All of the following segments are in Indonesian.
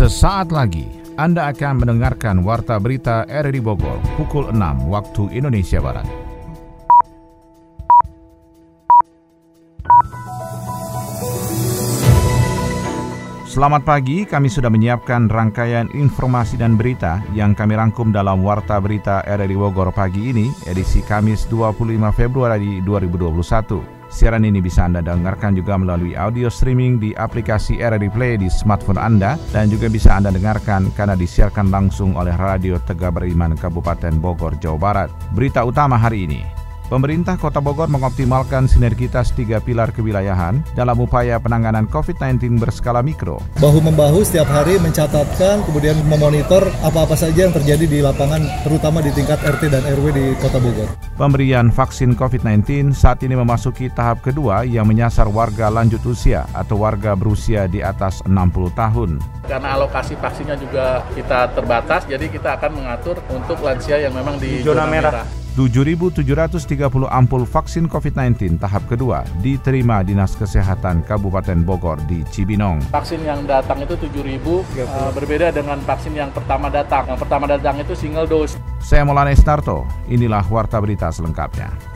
Sesaat lagi Anda akan mendengarkan Warta Berita RRI Bogor pukul 6 waktu Indonesia Barat. Selamat pagi, kami sudah menyiapkan rangkaian informasi dan berita yang kami rangkum dalam Warta Berita RRI Bogor pagi ini, edisi Kamis 25 Februari 2021. Siaran ini bisa Anda dengarkan juga melalui audio streaming di aplikasi RRI Play di smartphone Anda dan juga bisa Anda dengarkan karena disiarkan langsung oleh Radio Tegak Beriman Kabupaten Bogor, Jawa Barat. Berita utama hari ini. Pemerintah Kota Bogor mengoptimalkan sinergitas tiga pilar kewilayahan dalam upaya penanganan COVID-19 berskala mikro. Bahu-membahu setiap hari mencatatkan, kemudian memonitor apa-apa saja yang terjadi di lapangan, terutama di tingkat RT dan RW di Kota Bogor. Pemberian vaksin COVID-19 saat ini memasuki tahap kedua yang menyasar warga lanjut usia atau warga berusia di atas 60 tahun. Karena alokasi vaksinnya juga kita terbatas, jadi kita akan mengatur untuk lansia yang memang di zona, merah. 7.730 ampul vaksin COVID-19 tahap kedua diterima Dinas Kesehatan Kabupaten Bogor di Cibinong. Vaksin yang datang itu 7.000, uh, berbeda dengan vaksin yang pertama datang. Yang pertama datang itu single dose. Saya Molane Starto, inilah Warta Berita selengkapnya.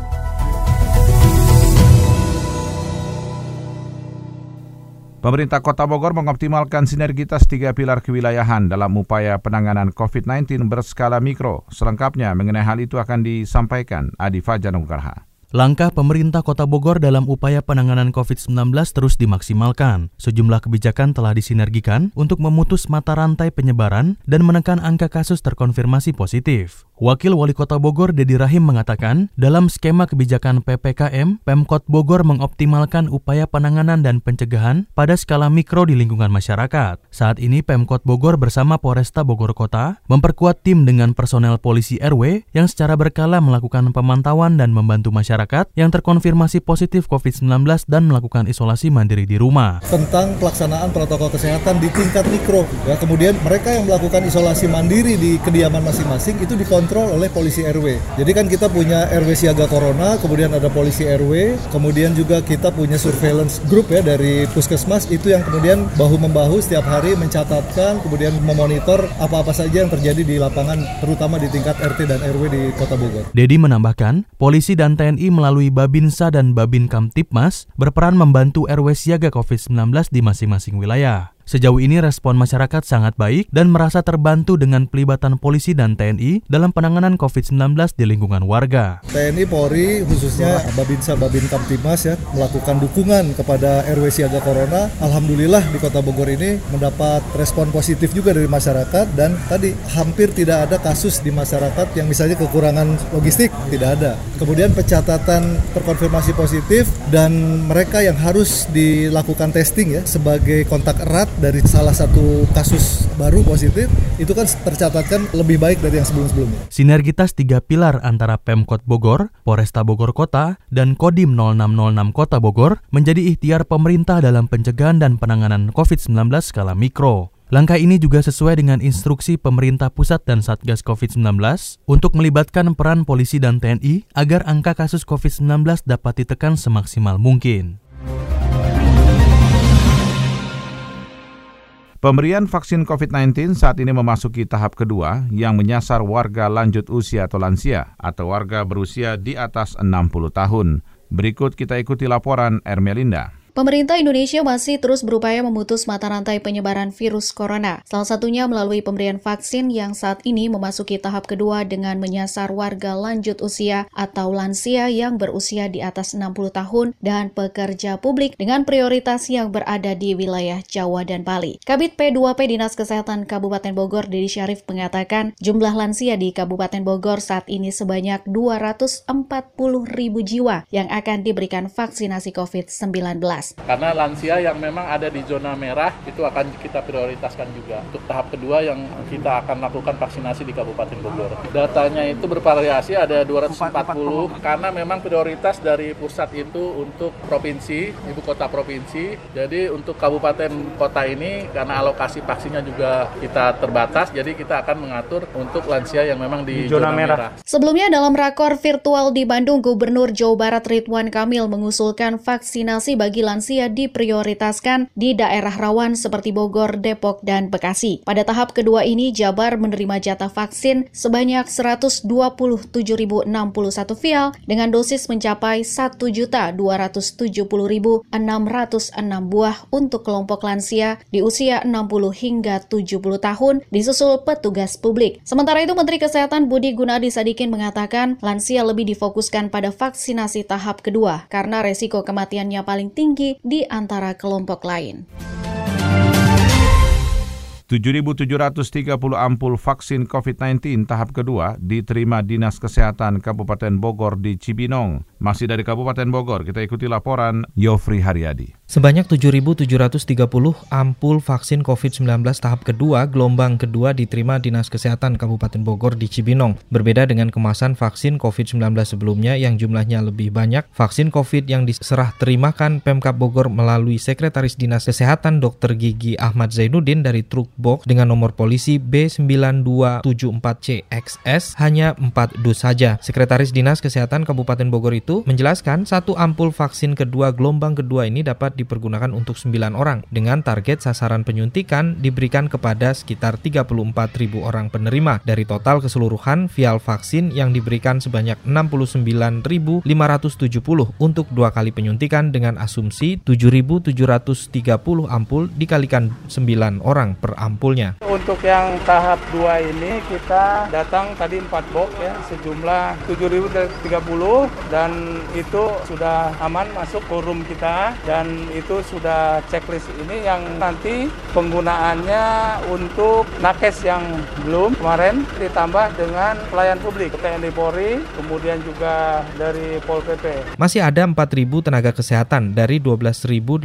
Pemerintah Kota Bogor mengoptimalkan sinergitas tiga pilar kewilayahan dalam upaya penanganan COVID-19 berskala mikro. Selengkapnya mengenai hal itu akan disampaikan Adi Fajar Nugraha. Langkah pemerintah Kota Bogor dalam upaya penanganan COVID-19 terus dimaksimalkan. Sejumlah kebijakan telah disinergikan untuk memutus mata rantai penyebaran dan menekan angka kasus terkonfirmasi positif. Wakil Wali Kota Bogor Dedi Rahim mengatakan, dalam skema kebijakan PPKM, Pemkot Bogor mengoptimalkan upaya penanganan dan pencegahan pada skala mikro di lingkungan masyarakat. Saat ini Pemkot Bogor bersama Polresta Bogor Kota memperkuat tim dengan personel polisi RW yang secara berkala melakukan pemantauan dan membantu masyarakat yang terkonfirmasi positif COVID-19 dan melakukan isolasi mandiri di rumah. Tentang pelaksanaan protokol kesehatan di tingkat mikro, ya kemudian mereka yang melakukan isolasi mandiri di kediaman masing-masing itu dikontrol dikontrol oleh polisi RW. Jadi kan kita punya RW siaga corona, kemudian ada polisi RW, kemudian juga kita punya surveillance group ya dari puskesmas itu yang kemudian bahu membahu setiap hari mencatatkan, kemudian memonitor apa-apa saja yang terjadi di lapangan, terutama di tingkat RT dan RW di Kota Bogor. Dedi menambahkan, polisi dan TNI melalui Babinsa dan Babin Kamtipmas berperan membantu RW siaga COVID-19 di masing-masing wilayah. Sejauh ini respon masyarakat sangat baik dan merasa terbantu dengan pelibatan polisi dan TNI dalam penanganan COVID-19 di lingkungan warga. TNI Polri khususnya Babinsa Babin Kamtimas ya melakukan dukungan kepada RW Siaga Corona. Alhamdulillah di Kota Bogor ini mendapat respon positif juga dari masyarakat dan tadi hampir tidak ada kasus di masyarakat yang misalnya kekurangan logistik tidak ada. Kemudian pencatatan terkonfirmasi positif dan mereka yang harus dilakukan testing ya sebagai kontak erat dari salah satu kasus baru positif itu kan tercatatkan lebih baik dari yang sebelum-sebelumnya. Sinergitas tiga pilar antara Pemkot Bogor, Polresta Bogor Kota, dan Kodim 0606 Kota Bogor menjadi ikhtiar pemerintah dalam pencegahan dan penanganan COVID-19 skala mikro. Langkah ini juga sesuai dengan instruksi pemerintah pusat dan Satgas COVID-19 untuk melibatkan peran polisi dan TNI agar angka kasus COVID-19 dapat ditekan semaksimal mungkin. Pemberian vaksin COVID-19 saat ini memasuki tahap kedua yang menyasar warga lanjut usia atau lansia atau warga berusia di atas 60 tahun. Berikut kita ikuti laporan Ermelinda. Pemerintah Indonesia masih terus berupaya memutus mata rantai penyebaran virus corona. Salah satunya melalui pemberian vaksin yang saat ini memasuki tahap kedua dengan menyasar warga lanjut usia atau lansia yang berusia di atas 60 tahun dan pekerja publik dengan prioritas yang berada di wilayah Jawa dan Bali. Kabit P2P Dinas Kesehatan Kabupaten Bogor Dedi Syarif mengatakan jumlah lansia di Kabupaten Bogor saat ini sebanyak 240 ribu jiwa yang akan diberikan vaksinasi COVID-19. Karena lansia yang memang ada di zona merah itu akan kita prioritaskan juga. Untuk tahap kedua yang kita akan lakukan vaksinasi di Kabupaten Bogor. Datanya itu bervariasi ada 240 karena memang prioritas dari pusat itu untuk provinsi, ibu kota provinsi. Jadi untuk kabupaten kota ini karena alokasi vaksinnya juga kita terbatas, jadi kita akan mengatur untuk lansia yang memang di, di zona, zona merah. merah. Sebelumnya dalam rakor virtual di Bandung, Gubernur Jawa Barat Ridwan Kamil mengusulkan vaksinasi bagi lansia lansia diprioritaskan di daerah rawan seperti Bogor, Depok, dan Bekasi. Pada tahap kedua ini, Jabar menerima jatah vaksin sebanyak 127.061 vial dengan dosis mencapai 1.270.606 buah untuk kelompok lansia di usia 60 hingga 70 tahun disusul petugas publik. Sementara itu, Menteri Kesehatan Budi Gunadi Sadikin mengatakan lansia lebih difokuskan pada vaksinasi tahap kedua karena resiko kematiannya paling tinggi di antara kelompok lain. 7.730 ampul vaksin COVID-19 tahap kedua diterima Dinas Kesehatan Kabupaten Bogor di Cibinong. Masih dari Kabupaten Bogor, kita ikuti laporan Yofri Haryadi. Sebanyak 7.730 ampul vaksin COVID-19 tahap kedua gelombang kedua diterima Dinas Kesehatan Kabupaten Bogor di Cibinong. Berbeda dengan kemasan vaksin COVID-19 sebelumnya yang jumlahnya lebih banyak, vaksin COVID yang diserah terimakan Pemkap Bogor melalui Sekretaris Dinas Kesehatan Dr. Gigi Ahmad Zainuddin dari truk box dengan nomor polisi B9274CXS hanya 4 dus saja. Sekretaris Dinas Kesehatan Kabupaten Bogor itu menjelaskan satu ampul vaksin kedua gelombang kedua ini dapat dipergunakan untuk 9 orang dengan target sasaran penyuntikan diberikan kepada sekitar 34 ribu orang penerima dari total keseluruhan vial vaksin yang diberikan sebanyak 69.570 untuk dua kali penyuntikan dengan asumsi 7.730 ampul dikalikan 9 orang per ampulnya. Untuk yang tahap 2 ini kita datang tadi 4 box ya sejumlah 7.030 dan itu sudah aman masuk ke room kita dan itu sudah checklist ini yang nanti penggunaannya untuk nakes yang belum kemarin ditambah dengan pelayan publik TNI Polri kemudian juga dari Pol PP. Masih ada 4.000 tenaga kesehatan dari 12.800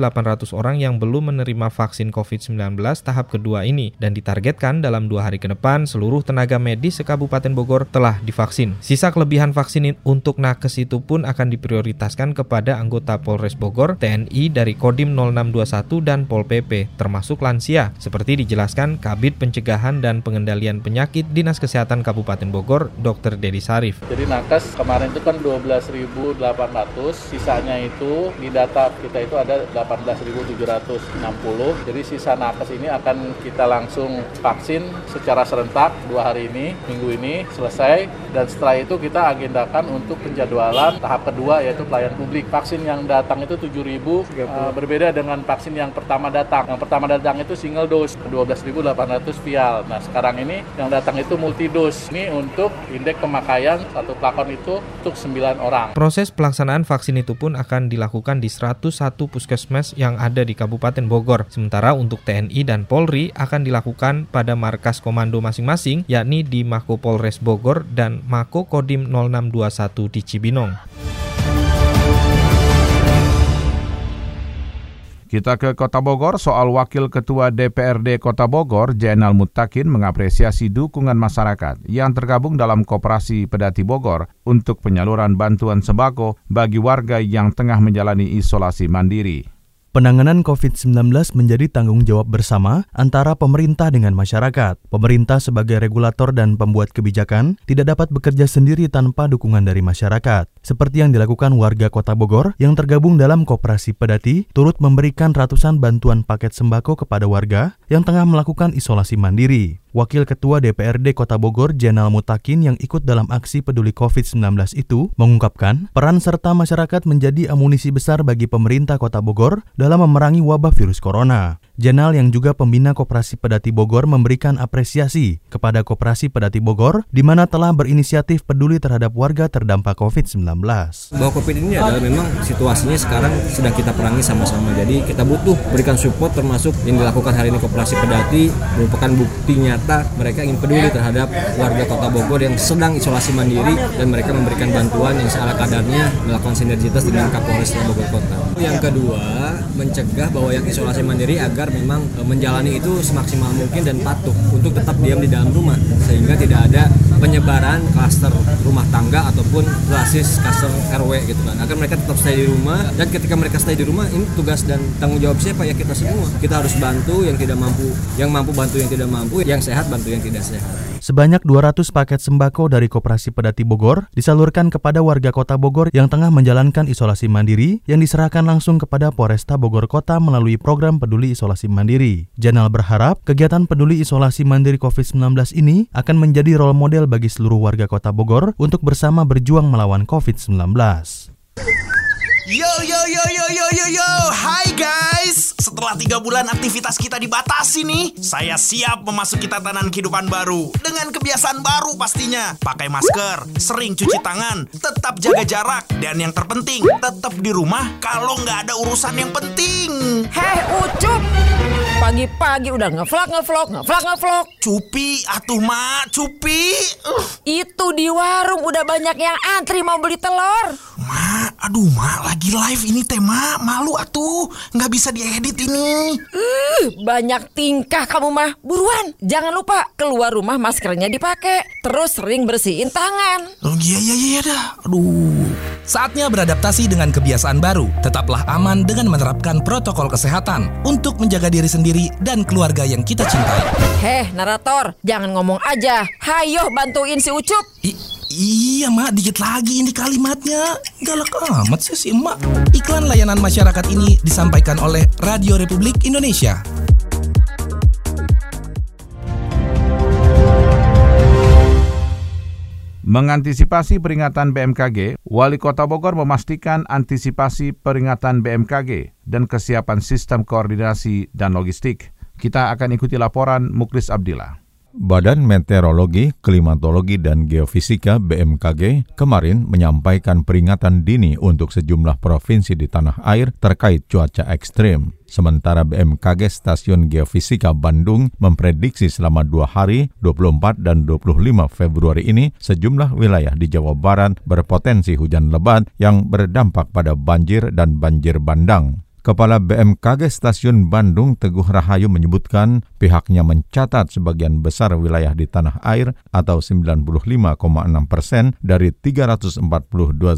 orang yang belum menerima vaksin COVID-19 tahap kedua ini dan ditargetkan dalam dua hari ke depan seluruh tenaga medis sekabupaten Bogor telah divaksin. Sisa kelebihan vaksin untuk nakes itu pun akan diprioritaskan kepada anggota Polres Bogor, TNI dari Kodim 0621 dan Pol PP, termasuk lansia, seperti dijelaskan Kabit Pencegahan dan Pengendalian Penyakit Dinas Kesehatan Kabupaten Bogor, Dr. Dedi Sarif. Jadi nakes kemarin itu kan 12.800, sisanya itu di data kita itu ada 18.760. Jadi sisa nakes ini akan kita langsung vaksin secara serentak dua hari ini, minggu ini selesai dan setelah itu kita agendakan untuk penjadwalan tahap kedua yaitu pelayan publik. Vaksin yang datang itu 7.000 uh, berbeda dengan vaksin yang pertama datang. Yang pertama datang itu single dose 12.800 vial. Nah sekarang ini yang datang itu multi dose. Ini untuk indeks pemakaian satu plakon itu untuk 9 orang. Proses pelaksanaan vaksin itu pun akan dilakukan di 101 puskesmas yang ada di Kabupaten Bogor. Sementara untuk TNI dan Polri akan dilakukan pada markas komando masing-masing yakni di Mako Polres Bogor dan Mako Kodim 0621 di Cibinong. Kita ke Kota Bogor, soal Wakil Ketua DPRD Kota Bogor, Jainal Mutakin mengapresiasi dukungan masyarakat yang tergabung dalam Koperasi Pedati Bogor untuk penyaluran bantuan sembako bagi warga yang tengah menjalani isolasi mandiri. Penanganan COVID-19 menjadi tanggung jawab bersama antara pemerintah dengan masyarakat. Pemerintah sebagai regulator dan pembuat kebijakan tidak dapat bekerja sendiri tanpa dukungan dari masyarakat. Seperti yang dilakukan warga Kota Bogor yang tergabung dalam Koperasi Pedati, turut memberikan ratusan bantuan paket sembako kepada warga yang tengah melakukan isolasi mandiri. Wakil Ketua DPRD Kota Bogor, Jenal Mutakin yang ikut dalam aksi peduli COVID-19 itu mengungkapkan peran serta masyarakat menjadi amunisi besar bagi pemerintah Kota Bogor dalam memerangi wabah virus corona. Jenal yang juga pembina Koperasi Pedati Bogor memberikan apresiasi kepada Koperasi Pedati Bogor di mana telah berinisiatif peduli terhadap warga terdampak COVID-19. Bahwa COVID ini adalah memang situasinya sekarang sedang kita perangi sama-sama. Jadi kita butuh berikan support termasuk yang dilakukan hari ini Koperasi Pedati merupakan bukti nyata mereka ingin peduli terhadap warga Kota Bogor yang sedang isolasi mandiri dan mereka memberikan bantuan yang seala kadarnya melakukan sinergitas dengan Kapolres Bogor Kota. Yang kedua, mencegah bahwa yang isolasi mandiri agar memang e, menjalani itu semaksimal mungkin dan patuh untuk tetap diam di dalam rumah sehingga tidak ada penyebaran klaster rumah tangga ataupun basis klaster RW gitu kan. Agar mereka tetap stay di rumah. Dan ketika mereka stay di rumah ini tugas dan tanggung jawab siapa? Ya kita semua. Kita harus bantu yang tidak mampu yang mampu bantu yang tidak mampu yang sehat bantu yang tidak sehat. Sebanyak 200 paket sembako dari Koperasi Pedati Bogor disalurkan kepada warga Kota Bogor yang tengah menjalankan isolasi mandiri yang diserahkan langsung kepada Polresta Bogor Kota melalui program Peduli Isolasi Mandiri. Janal berharap kegiatan Peduli Isolasi Mandiri COVID-19 ini akan menjadi role model bagi seluruh warga Kota Bogor untuk bersama berjuang melawan COVID-19. Yo yo yo yo yo Hai guys. Setelah tiga bulan aktivitas kita dibatasi nih Saya siap memasuki tatanan kehidupan baru. Dengan kebiasaan baru pastinya. Pakai masker, sering cuci tangan Tetap jaga jarak Dan yang terpenting Tetap di rumah Kalau nggak ada urusan yang penting. Heh Ucup. Pagi-pagi udah ngevlog ngevlog ngevlog ngevlog. Cupi atuh mak Cupi. Uh. Itu di warung udah banyak yang antri mau beli telur. Mak, aduh mak lagi live ini teh mak Malu atuh Nggak bisa diedit ini uh, Banyak tingkah kamu mah Buruan Jangan lupa keluar rumah maskernya dipakai Terus sering bersihin tangan Oh iya iya iya dah Aduh Saatnya beradaptasi dengan kebiasaan baru. Tetaplah aman dengan menerapkan protokol kesehatan untuk menjaga diri sendiri dan keluarga yang kita cintai. Heh, narator, jangan ngomong aja. Hayo bantuin si Ucup. I iya, Mak, dikit lagi ini kalimatnya. Galak amat sih si Emak. Iklan layanan masyarakat ini disampaikan oleh Radio Republik Indonesia. Mengantisipasi peringatan BMKG, Wali Kota Bogor memastikan antisipasi peringatan BMKG dan kesiapan sistem koordinasi dan logistik. Kita akan ikuti laporan Muklis Abdillah. Badan Meteorologi, Klimatologi, dan Geofisika BMKG kemarin menyampaikan peringatan dini untuk sejumlah provinsi di tanah air terkait cuaca ekstrim. Sementara BMKG Stasiun Geofisika Bandung memprediksi selama dua hari, 24 dan 25 Februari ini, sejumlah wilayah di Jawa Barat berpotensi hujan lebat yang berdampak pada banjir dan banjir bandang. Kepala BMKG Stasiun Bandung Teguh Rahayu menyebutkan pihaknya mencatat sebagian besar wilayah di tanah air atau 95,6 persen dari 342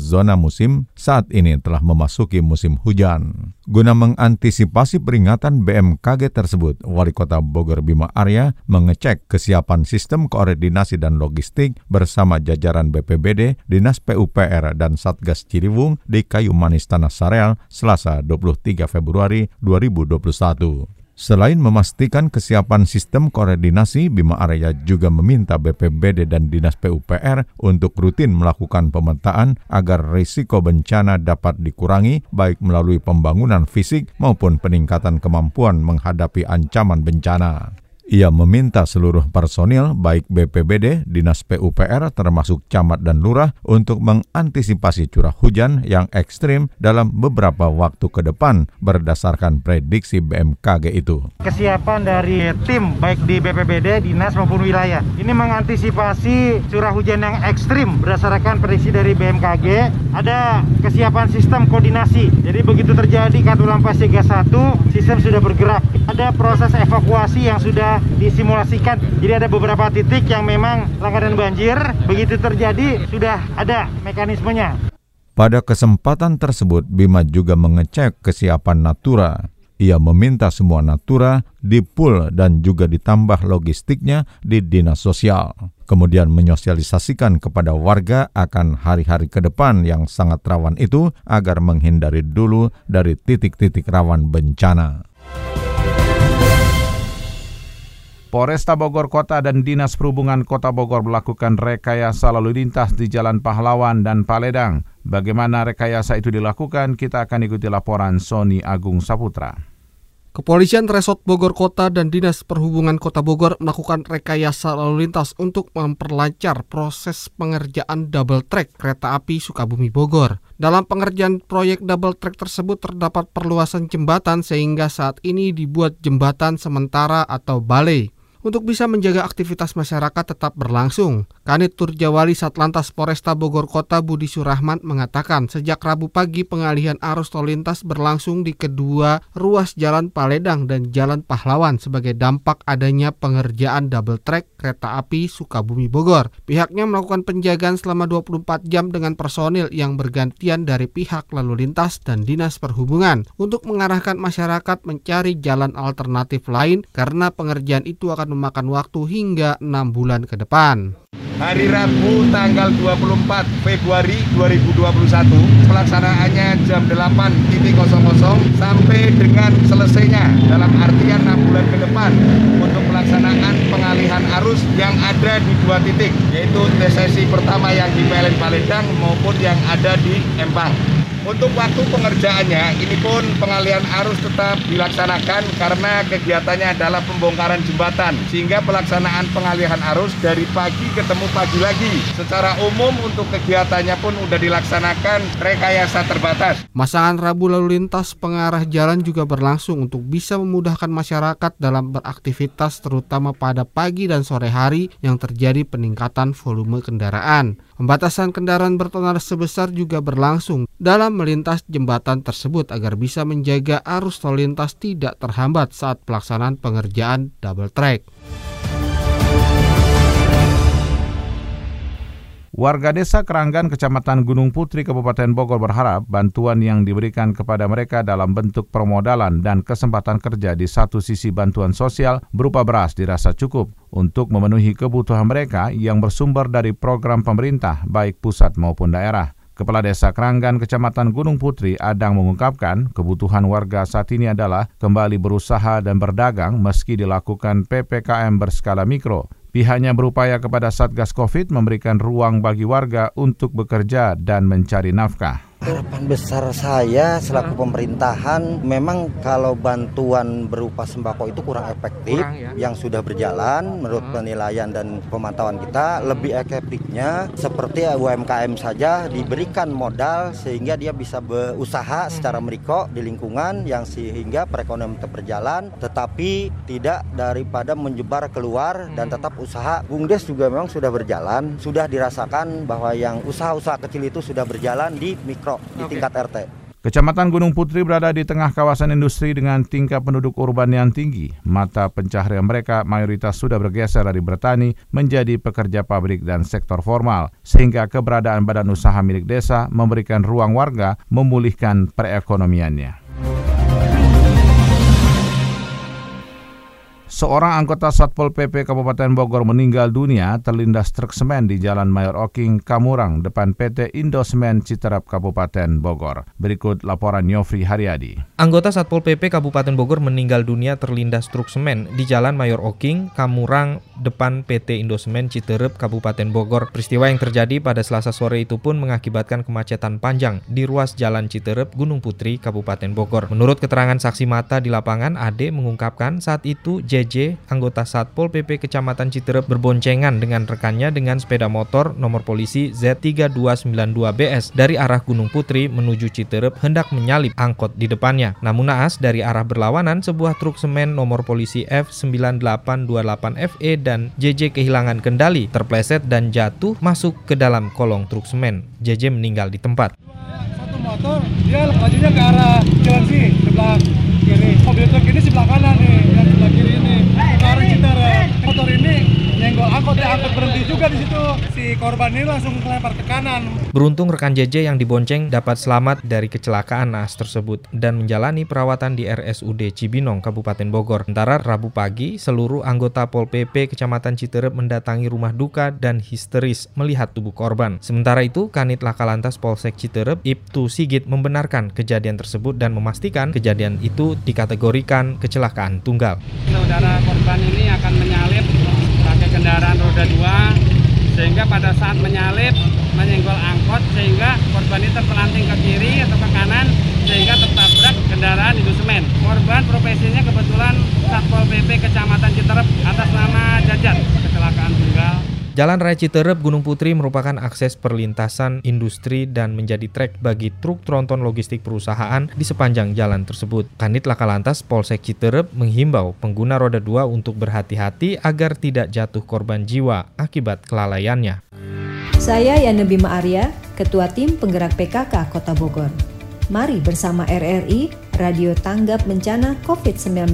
zona musim saat ini telah memasuki musim hujan. Guna mengantisipasi peringatan BMKG tersebut, Wali Kota Bogor Bima Arya mengecek kesiapan sistem koordinasi dan logistik bersama jajaran BPBD, Dinas PUPR, dan Satgas Ciliwung di Kayu Manis Tanah Sareal Selasa 23 3 Februari 2021. Selain memastikan kesiapan sistem koordinasi, Bima Arya juga meminta BPBD dan Dinas PUPR untuk rutin melakukan pemetaan agar risiko bencana dapat dikurangi baik melalui pembangunan fisik maupun peningkatan kemampuan menghadapi ancaman bencana. Ia meminta seluruh personil baik BPBD, Dinas PUPR termasuk camat dan lurah untuk mengantisipasi curah hujan yang ekstrim dalam beberapa waktu ke depan berdasarkan prediksi BMKG itu. Kesiapan dari tim baik di BPBD, Dinas maupun wilayah ini mengantisipasi curah hujan yang ekstrim berdasarkan prediksi dari BMKG ada kesiapan sistem koordinasi. Jadi begitu terjadi Katulampa Siaga 1, sistem sudah bergerak. Ada proses evakuasi yang sudah disimulasikan. Jadi ada beberapa titik yang memang langganan banjir, begitu terjadi sudah ada mekanismenya. Pada kesempatan tersebut, Bima juga mengecek kesiapan Natura. Ia meminta semua Natura dipul dan juga ditambah logistiknya di Dinas Sosial. Kemudian menyosialisasikan kepada warga akan hari-hari ke depan yang sangat rawan itu agar menghindari dulu dari titik-titik rawan bencana. Polresta Bogor Kota dan Dinas Perhubungan Kota Bogor melakukan rekayasa lalu lintas di Jalan Pahlawan dan Paledang. Bagaimana rekayasa itu dilakukan? Kita akan ikuti laporan Sony Agung Saputra. Kepolisian Resort Bogor Kota dan Dinas Perhubungan Kota Bogor melakukan rekayasa lalu lintas untuk memperlancar proses pengerjaan double track kereta api Sukabumi Bogor. Dalam pengerjaan proyek double track tersebut terdapat perluasan jembatan sehingga saat ini dibuat jembatan sementara atau balai untuk bisa menjaga aktivitas masyarakat tetap berlangsung. Kanit Turjawali Satlantas Polresta Bogor Kota Budi Surahman mengatakan sejak Rabu pagi pengalihan arus lalu lintas berlangsung di kedua ruas Jalan Paledang dan Jalan Pahlawan sebagai dampak adanya pengerjaan double track kereta api Sukabumi Bogor. Pihaknya melakukan penjagaan selama 24 jam dengan personil yang bergantian dari pihak lalu lintas dan Dinas Perhubungan untuk mengarahkan masyarakat mencari jalan alternatif lain karena pengerjaan itu akan akan memakan waktu hingga enam bulan ke depan. Hari Rabu tanggal 24 Februari 2021 pelaksanaannya jam 8.00 sampai dengan selesainya dalam artian 6 bulan ke depan untuk pelaksanaan pengalihan arus yang ada di dua titik yaitu sesi pertama yang di PLN Palembang maupun yang ada di Empang. Untuk waktu pengerjaannya, ini pun pengalihan arus tetap dilaksanakan karena kegiatannya adalah pembongkaran jembatan. Sehingga pelaksanaan pengalihan arus dari pagi ketemu pagi lagi. Secara umum untuk kegiatannya pun sudah dilaksanakan rekayasa terbatas. Masangan Rabu lalu lintas pengarah jalan juga berlangsung untuk bisa memudahkan masyarakat dalam beraktivitas terutama pada pagi dan sore hari yang terjadi peningkatan volume kendaraan. Pembatasan kendaraan bertonar sebesar juga berlangsung dalam melintas jembatan tersebut agar bisa menjaga arus lalu lintas tidak terhambat saat pelaksanaan pengerjaan double track. Warga desa Keranggan, Kecamatan Gunung Putri, Kabupaten Bogor berharap bantuan yang diberikan kepada mereka dalam bentuk permodalan dan kesempatan kerja di satu sisi bantuan sosial berupa beras dirasa cukup untuk memenuhi kebutuhan mereka yang bersumber dari program pemerintah baik pusat maupun daerah. Kepala Desa Keranggan, Kecamatan Gunung Putri, Adang mengungkapkan kebutuhan warga saat ini adalah kembali berusaha dan berdagang meski dilakukan PPKM berskala mikro. Pihaknya berupaya kepada Satgas COVID memberikan ruang bagi warga untuk bekerja dan mencari nafkah. Harapan besar saya selaku pemerintahan memang kalau bantuan berupa sembako itu kurang efektif kurang, ya? yang sudah berjalan menurut penilaian dan pemantauan kita lebih efektifnya seperti UMKM saja diberikan modal sehingga dia bisa berusaha secara meriko di lingkungan yang sehingga perekonomian tetap berjalan tetapi tidak daripada menyebar keluar dan tetap usaha. Bungdes juga memang sudah berjalan sudah dirasakan bahwa yang usaha-usaha kecil itu sudah berjalan di mikro di okay. tingkat RT. Kecamatan Gunung Putri berada di tengah kawasan industri dengan tingkat penduduk urban yang tinggi. Mata pencaharian mereka mayoritas sudah bergeser dari bertani menjadi pekerja pabrik dan sektor formal, sehingga keberadaan badan usaha milik desa memberikan ruang warga memulihkan perekonomiannya. Seorang anggota Satpol PP Kabupaten Bogor meninggal dunia terlindas truk semen di Jalan Mayor Oking, Kamurang, depan PT Indosemen Citerap Kabupaten Bogor. Berikut laporan Yofri Haryadi. Anggota Satpol PP Kabupaten Bogor meninggal dunia terlindas truk semen di Jalan Mayor Oking, Kamurang, depan PT Indosemen Citerep Kabupaten Bogor. Peristiwa yang terjadi pada Selasa sore itu pun mengakibatkan kemacetan panjang di ruas Jalan Citerep, Gunung Putri, Kabupaten Bogor. Menurut keterangan saksi mata di lapangan, Ade mengungkapkan saat itu J JJ, anggota Satpol PP Kecamatan Citerep berboncengan dengan rekannya dengan sepeda motor nomor polisi Z3292BS dari arah Gunung Putri menuju Citerep hendak menyalip angkot di depannya. Namun naas dari arah berlawanan sebuah truk semen nomor polisi F9828FE dan JJ kehilangan kendali, terpleset dan jatuh masuk ke dalam kolong truk semen. JJ meninggal di tempat. Satu motor dia lajunya ke arah jalan sini sebelah kiri. Mobil truk ini sebelah kanan nih, yang sebelah kiri ini. Ke arah Citerep. Nyenggol angkot ya angkot berhenti juga di situ. Si korban ini langsung kelempar ke kanan. Beruntung rekan JJ yang dibonceng dapat selamat dari kecelakaan naas tersebut dan menjalani perawatan di RSUD Cibinong, Kabupaten Bogor. Sementara Rabu pagi, seluruh anggota Pol PP Kecamatan Citerep mendatangi rumah duka dan histeris melihat tubuh korban. Sementara itu, Kanit Laka Lantas Polsek Citerep, Ibtu Sigit membenarkan kejadian tersebut dan memastikan kejadian itu dikategorikan kecelakaan tunggal. Saudara korban ini akan menyalip kendaraan roda 2 sehingga pada saat menyalip menyenggol angkot sehingga korban ini terpelanting ke kiri atau ke kanan sehingga tertabrak kendaraan di semen. Korban profesinya kebetulan Satpol PP Kecamatan Citerep atas nama Jajat kecelakaan tunggal. Jalan Raya Citerep Gunung Putri merupakan akses perlintasan industri dan menjadi trek bagi truk tronton logistik perusahaan di sepanjang jalan tersebut. Kanit Laka Lantas Polsek Citerep menghimbau pengguna roda 2 untuk berhati-hati agar tidak jatuh korban jiwa akibat kelalaiannya. Saya Yana Bima Arya, Ketua Tim Penggerak PKK Kota Bogor. Mari bersama RRI, Radio Tanggap Bencana COVID-19.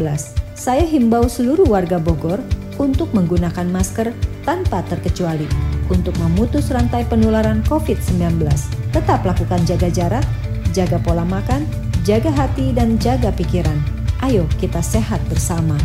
Saya himbau seluruh warga Bogor untuk menggunakan masker tanpa terkecuali untuk memutus rantai penularan COVID-19. Tetap lakukan jaga jarak, jaga pola makan, jaga hati, dan jaga pikiran. Ayo kita sehat bersama.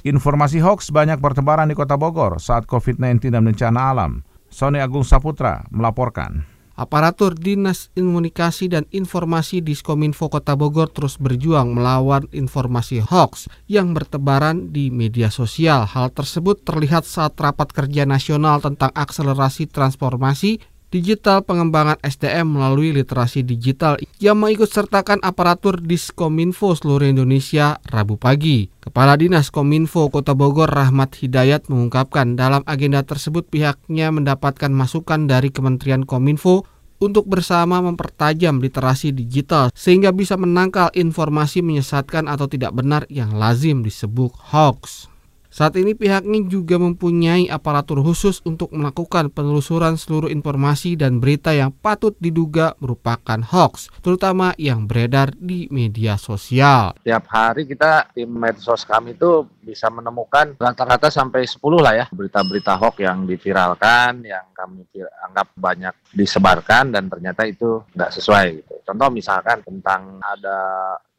Informasi hoax banyak bertebaran di kota Bogor saat COVID-19 dan bencana alam. Sony Agung Saputra melaporkan. Aparatur Dinas Komunikasi dan Informasi Diskominfo Kota Bogor terus berjuang melawan informasi hoax yang bertebaran di media sosial. Hal tersebut terlihat saat rapat kerja nasional tentang akselerasi transformasi digital pengembangan SDM melalui literasi digital yang mengikut sertakan aparatur Diskominfo seluruh Indonesia Rabu pagi. Kepala Dinas Kominfo Kota Bogor Rahmat Hidayat mengungkapkan dalam agenda tersebut pihaknya mendapatkan masukan dari Kementerian Kominfo untuk bersama mempertajam literasi digital sehingga bisa menangkal informasi menyesatkan atau tidak benar yang lazim disebut hoax. Saat ini pihaknya juga mempunyai aparatur khusus untuk melakukan penelusuran seluruh informasi dan berita yang patut diduga merupakan hoax, terutama yang beredar di media sosial. Tiap hari kita tim medsos kami itu bisa menemukan rata-rata sampai 10 lah ya berita-berita hoax yang diviralkan, yang kami anggap banyak disebarkan dan ternyata itu tidak sesuai gitu. Contoh misalkan tentang ada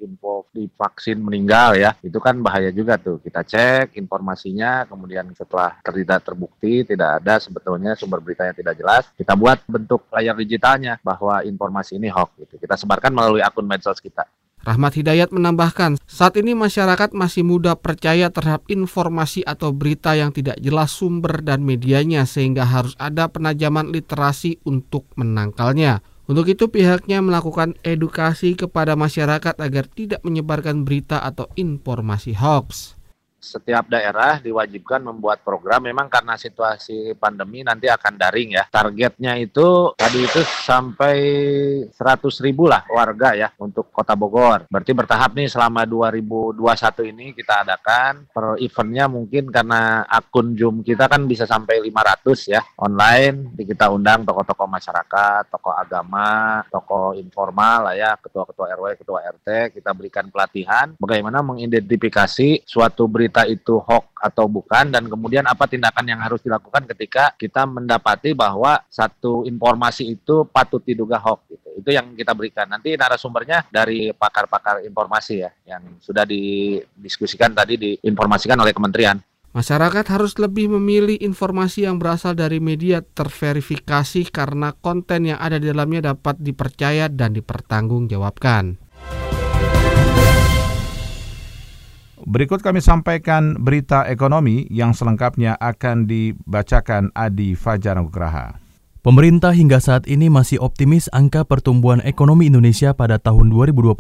info di vaksin meninggal ya, itu kan bahaya juga tuh. Kita cek informasinya, kemudian setelah tidak terbukti, tidak ada sebetulnya sumber berita yang tidak jelas, kita buat bentuk layar digitalnya bahwa informasi ini hoax gitu. Kita sebarkan melalui akun medsos kita. Rahmat Hidayat menambahkan, saat ini masyarakat masih mudah percaya terhadap informasi atau berita yang tidak jelas sumber dan medianya sehingga harus ada penajaman literasi untuk menangkalnya. Untuk itu pihaknya melakukan edukasi kepada masyarakat agar tidak menyebarkan berita atau informasi hoax setiap daerah diwajibkan membuat program. Memang karena situasi pandemi nanti akan daring ya. Targetnya itu tadi itu sampai 100 ribu lah warga ya untuk kota Bogor. Berarti bertahap nih selama 2021 ini kita adakan. Per eventnya mungkin karena akun Zoom kita kan bisa sampai 500 ya online. Kita undang tokoh-tokoh masyarakat tokoh agama tokoh informal lah ya ketua-ketua RW ketua RT kita berikan pelatihan bagaimana mengidentifikasi suatu berita berita itu hoax atau bukan dan kemudian apa tindakan yang harus dilakukan ketika kita mendapati bahwa satu informasi itu patut diduga hoax gitu. Itu yang kita berikan. Nanti narasumbernya dari pakar-pakar informasi ya yang sudah didiskusikan tadi diinformasikan oleh kementerian. Masyarakat harus lebih memilih informasi yang berasal dari media terverifikasi karena konten yang ada di dalamnya dapat dipercaya dan dipertanggungjawabkan. Berikut kami sampaikan berita ekonomi yang selengkapnya akan dibacakan Adi Fajar Nugraha. Pemerintah hingga saat ini masih optimis angka pertumbuhan ekonomi Indonesia pada tahun 2021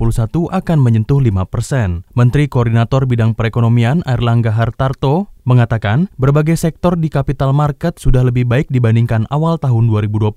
akan menyentuh 5 persen. Menteri Koordinator Bidang Perekonomian Erlangga Hartarto mengatakan berbagai sektor di capital market sudah lebih baik dibandingkan awal tahun 2020,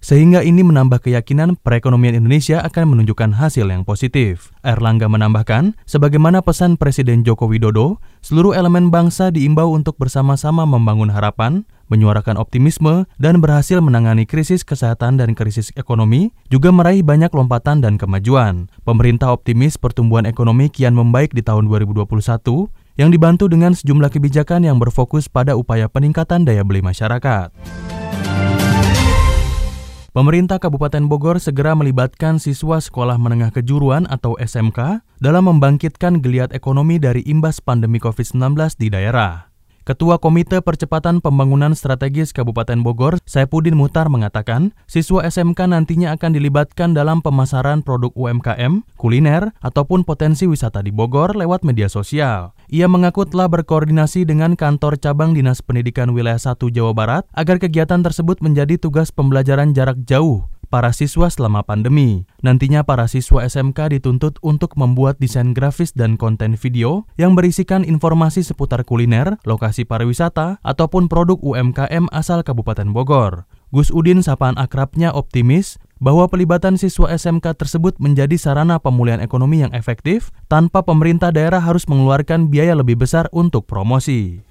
sehingga ini menambah keyakinan perekonomian Indonesia akan menunjukkan hasil yang positif. Erlangga menambahkan, sebagaimana pesan Presiden Joko Widodo, seluruh elemen bangsa diimbau untuk bersama-sama membangun harapan, menyuarakan optimisme, dan berhasil menangani krisis kesehatan dan krisis ekonomi, juga meraih banyak lompatan dan kemajuan. Pemerintah optimis pertumbuhan ekonomi kian membaik di tahun 2021, yang dibantu dengan sejumlah kebijakan yang berfokus pada upaya peningkatan daya beli masyarakat. Pemerintah Kabupaten Bogor segera melibatkan siswa sekolah menengah kejuruan atau SMK dalam membangkitkan geliat ekonomi dari imbas pandemi COVID-19 di daerah. Ketua Komite Percepatan Pembangunan Strategis Kabupaten Bogor, Saipudin Mutar mengatakan, siswa SMK nantinya akan dilibatkan dalam pemasaran produk UMKM, kuliner, ataupun potensi wisata di Bogor lewat media sosial. Ia mengaku telah berkoordinasi dengan kantor cabang Dinas Pendidikan Wilayah 1 Jawa Barat agar kegiatan tersebut menjadi tugas pembelajaran jarak jauh para siswa selama pandemi. Nantinya para siswa SMK dituntut untuk membuat desain grafis dan konten video yang berisikan informasi seputar kuliner, lokasi pariwisata, ataupun produk UMKM asal Kabupaten Bogor. Gus Udin sapaan akrabnya optimis bahwa pelibatan siswa SMK tersebut menjadi sarana pemulihan ekonomi yang efektif tanpa pemerintah daerah harus mengeluarkan biaya lebih besar untuk promosi.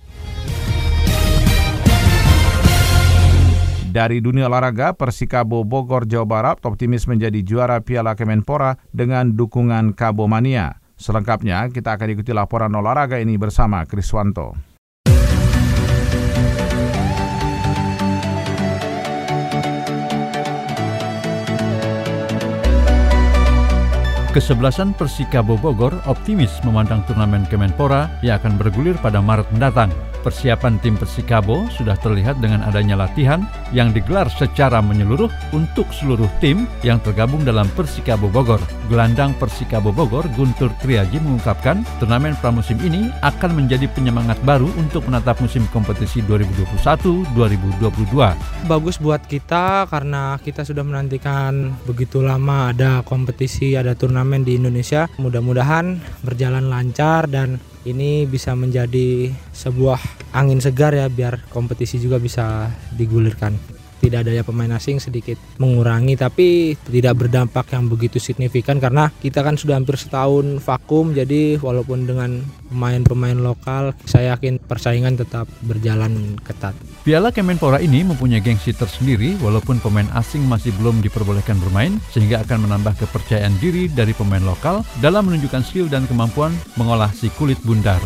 Dari dunia olahraga, Persikabo Bogor, Jawa Barat optimis menjadi juara Piala Kemenpora dengan dukungan Kabo Mania. Selengkapnya, kita akan ikuti laporan olahraga ini bersama Kriswanto. Kesebelasan Persikabo Bogor optimis memandang turnamen Kemenpora yang akan bergulir pada Maret mendatang. Persiapan tim Persikabo sudah terlihat dengan adanya latihan yang digelar secara menyeluruh untuk seluruh tim yang tergabung dalam Persikabo Bogor. Gelandang Persikabo Bogor Guntur Triaji mengungkapkan turnamen pramusim ini akan menjadi penyemangat baru untuk menatap musim kompetisi 2021-2022. Bagus buat kita karena kita sudah menantikan begitu lama ada kompetisi, ada turnamen di Indonesia. Mudah-mudahan berjalan lancar dan ini bisa menjadi sebuah angin segar ya biar kompetisi juga bisa digulirkan tidak adanya pemain asing sedikit mengurangi tapi tidak berdampak yang begitu signifikan karena kita kan sudah hampir setahun vakum jadi walaupun dengan pemain-pemain lokal saya yakin persaingan tetap berjalan ketat. Piala Kemenpora ini mempunyai gengsi tersendiri walaupun pemain asing masih belum diperbolehkan bermain sehingga akan menambah kepercayaan diri dari pemain lokal dalam menunjukkan skill dan kemampuan mengolah si kulit bundar.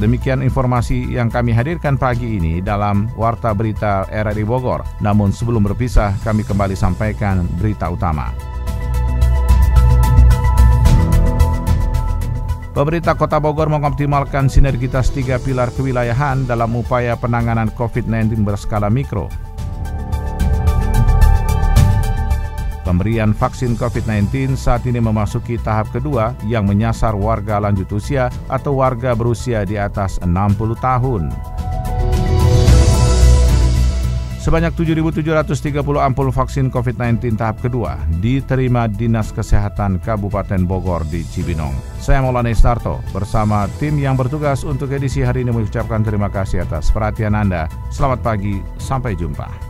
Demikian informasi yang kami hadirkan pagi ini dalam Warta Berita RRI Bogor. Namun sebelum berpisah, kami kembali sampaikan berita utama. Pemerintah Kota Bogor mengoptimalkan sinergitas tiga pilar kewilayahan dalam upaya penanganan COVID-19 berskala mikro Pemberian vaksin COVID-19 saat ini memasuki tahap kedua yang menyasar warga lanjut usia atau warga berusia di atas 60 tahun. Sebanyak 7.730 ampul vaksin COVID-19 tahap kedua diterima Dinas Kesehatan Kabupaten Bogor di Cibinong. Saya Maulana Istarto bersama tim yang bertugas untuk edisi hari ini mengucapkan terima kasih atas perhatian Anda. Selamat pagi, sampai jumpa.